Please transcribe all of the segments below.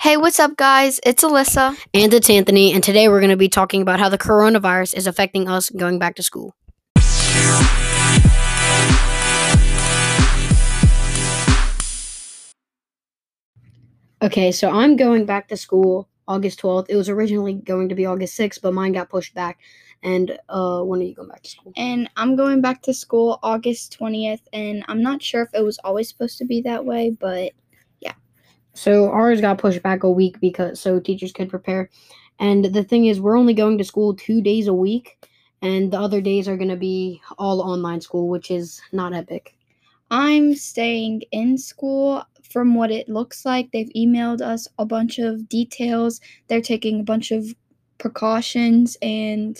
Hey, what's up, guys? It's Alyssa. And it's Anthony, and today we're going to be talking about how the coronavirus is affecting us going back to school. Okay, so I'm going back to school August 12th. It was originally going to be August 6th, but mine got pushed back. And uh, when are you going back to school? And I'm going back to school August 20th, and I'm not sure if it was always supposed to be that way, but So ours got pushed back a week because so teachers could prepare. And the thing is, we're only going to school two days a week, and the other days are going to be all online school, which is not epic. I'm staying in school from what it looks like. They've emailed us a bunch of details. They're taking a bunch of precautions, and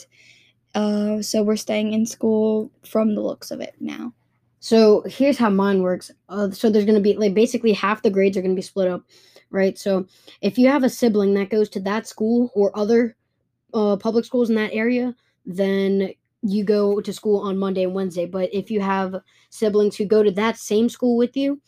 uh, so we're staying in school from the looks of it now. So here's how mine works. Uh, so there's going to be like basically half the grades are going to be split up, right? So if you have a sibling that goes to that school or other uh, public schools in that area, then you go to school on Monday and Wednesday. But if you have siblings who go to that same school with you,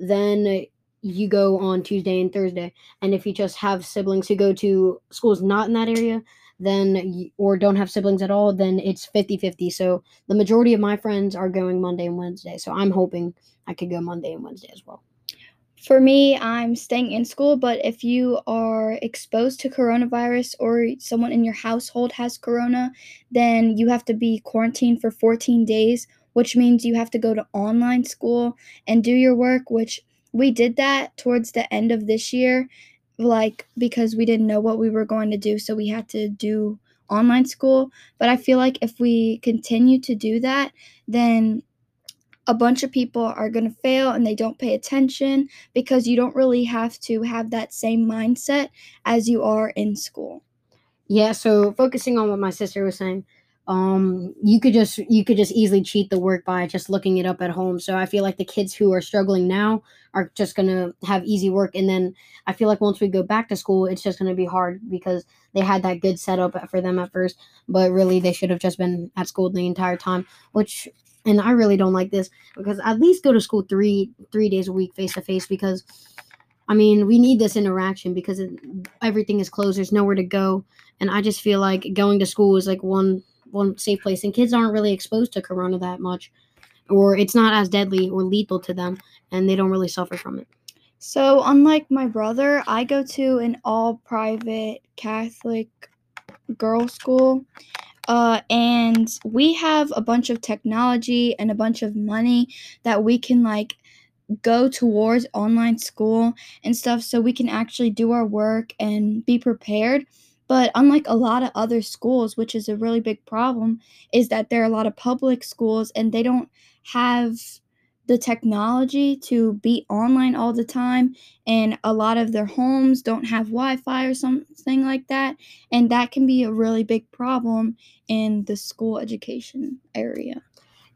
then you go on Tuesday and Thursday. And if you just have siblings who go to schools not in that area, then or don't have siblings at all, then it's 50-50. So the majority of my friends are going Monday and Wednesday. So I'm hoping I could go Monday and Wednesday as well. For me, I'm staying in school, but if you are exposed to coronavirus or someone in your household has corona, then you have to be quarantined for 14 days, which means you have to go to online school and do your work, which we did that towards the end of this year, like because we didn't know what we were going to do, so we had to do online school. But I feel like if we continue to do that, then a bunch of people are going to fail and they don't pay attention because you don't really have to have that same mindset as you are in school. Yeah, so focusing on what my sister was saying, um, you could just you could just easily cheat the work by just looking it up at home. So I feel like the kids who are struggling now are just gonna have easy work, and then I feel like once we go back to school, it's just gonna be hard because they had that good setup for them at first, but really they should have just been at school the entire time. Which, and I really don't like this because at least go to school three three days a week face to face because. I mean, we need this interaction because it, everything is closed. There's nowhere to go, and I just feel like going to school is like one one safe place, and kids aren't really exposed to corona that much, or it's not as deadly or lethal to them, and they don't really suffer from it. So, unlike my brother, I go to an all private Catholic girls' school. Uh, and we have a bunch of technology and a bunch of money that we can like go towards online school and stuff so we can actually do our work and be prepared. But unlike a lot of other schools, which is a really big problem, is that there are a lot of public schools and they don't have the technology to be online all the time and a lot of their homes don't have Wi-Fi or something like that and that can be a really big problem in the school education area.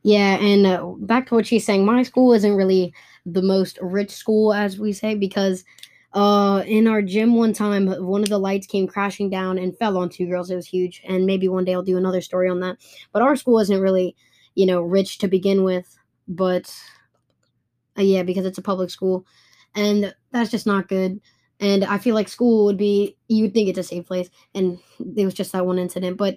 Yeah, and uh, back to what she's saying, my school isn't really the most rich school, as we say, because uh, in our gym one time, one of the lights came crashing down and fell on two girls. It was huge, and maybe one day I'll do another story on that. But our school isn't really, you know, rich to begin with, but uh, yeah, because it's a public school, and that's just not good. And I feel like school would be, you would think it's a safe place, and it was just that one incident, but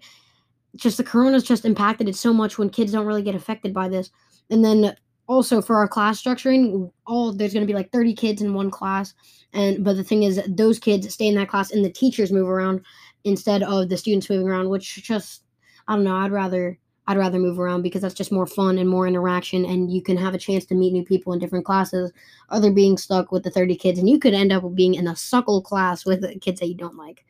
just the corona's just impacted it so much when kids don't really get affected by this. And then also for our class structuring, all there's going to be like 30 kids in one class, and but the thing is, those kids stay in that class, and the teachers move around instead of the students moving around, which just I don't know. I'd rather I'd rather move around because that's just more fun and more interaction, and you can have a chance to meet new people in different classes. Other being stuck with the 30 kids, and you could end up being in a suckle class with kids that you don't like.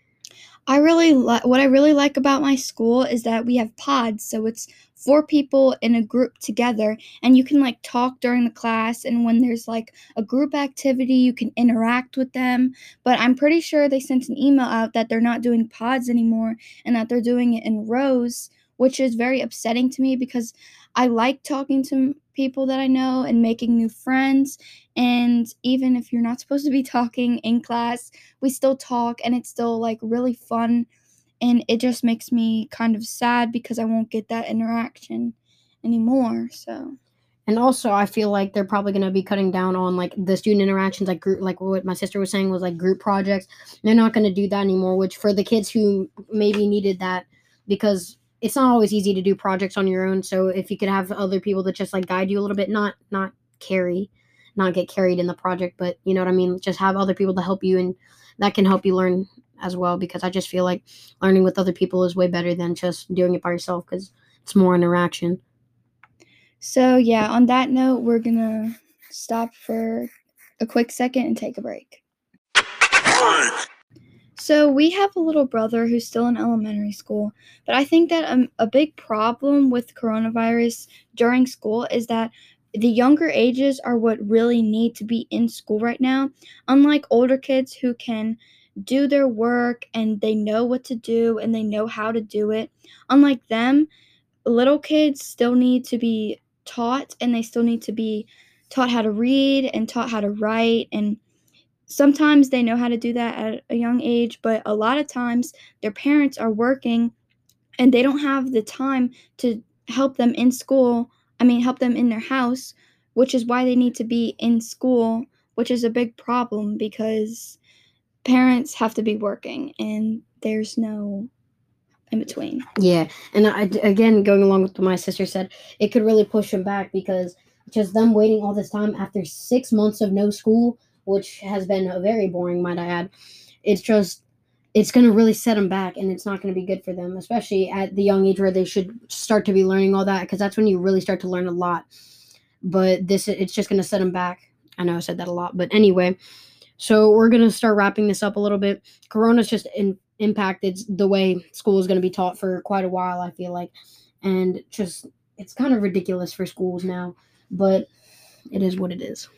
I really like what I really like about my school is that we have pods, so it's four people in a group together and you can like talk during the class and when there's like a group activity you can interact with them but i'm pretty sure they sent an email out that they're not doing pods anymore and that they're doing it in rows which is very upsetting to me because i like talking to people that i know and making new friends and even if you're not supposed to be talking in class we still talk and it's still like really fun and it just makes me kind of sad because I won't get that interaction anymore. So, and also I feel like they're probably going to be cutting down on like the student interactions like group like what my sister was saying was like group projects. They're not going to do that anymore, which for the kids who maybe needed that because it's not always easy to do projects on your own. So if you could have other people that just like guide you a little bit, not not carry, not get carried in the project, but you know what I mean, just have other people to help you and that can help you learn as well because I just feel like learning with other people is way better than just doing it by yourself cuz it's more interaction. So, yeah, on that note, we're going to stop for a quick second and take a break. So, we have a little brother who's still in elementary school, but I think that um, a big problem with coronavirus during school is that the younger ages are what really need to be in school right now. Unlike older kids who can do their work and they know what to do and they know how to do it, unlike them, little kids still need to be taught and they still need to be taught how to read and taught how to write and sometimes they know how to do that at a young age but a lot of times their parents are working and they don't have the time to help them in school i mean help them in their house which is why they need to be in school which is a big problem because parents have to be working and there's no in between. Yeah, and I, again, going along with what my sister said, it could really push them back because just them waiting all this time after six months of no school, which has been a very boring, might I add. It's just it's going to really set them back and it's not going to be good for them especially at the young age where they should start to be learning all that because that's when you really start to learn a lot. But this it's just going to set them back. I know i said that a lot but anyway. So we're going to start wrapping this up a little bit. Corona's just in impacted the way school is going to be taught for quite a while i feel like. And just it's kind of ridiculous for schools now but it is what it is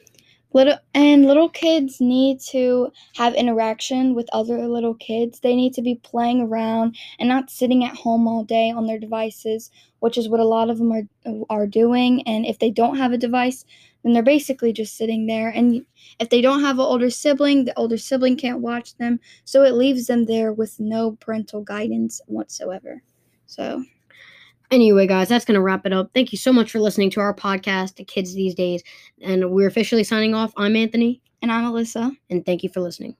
little and little kids need to have interaction with other little kids they need to be playing around and not sitting at home all day on their devices which is what a lot of them are are doing and if they don't have a device then they're basically just sitting there. And if they don't have an older sibling, the older sibling can't watch them. So it leaves them there with no parental guidance whatsoever. So. Anyway, guys, that's going to wrap it up. Thank you so much for listening to our podcast, Kids These Days. And we're officially signing off. I'm Anthony. And I'm Alyssa. And thank you for listening.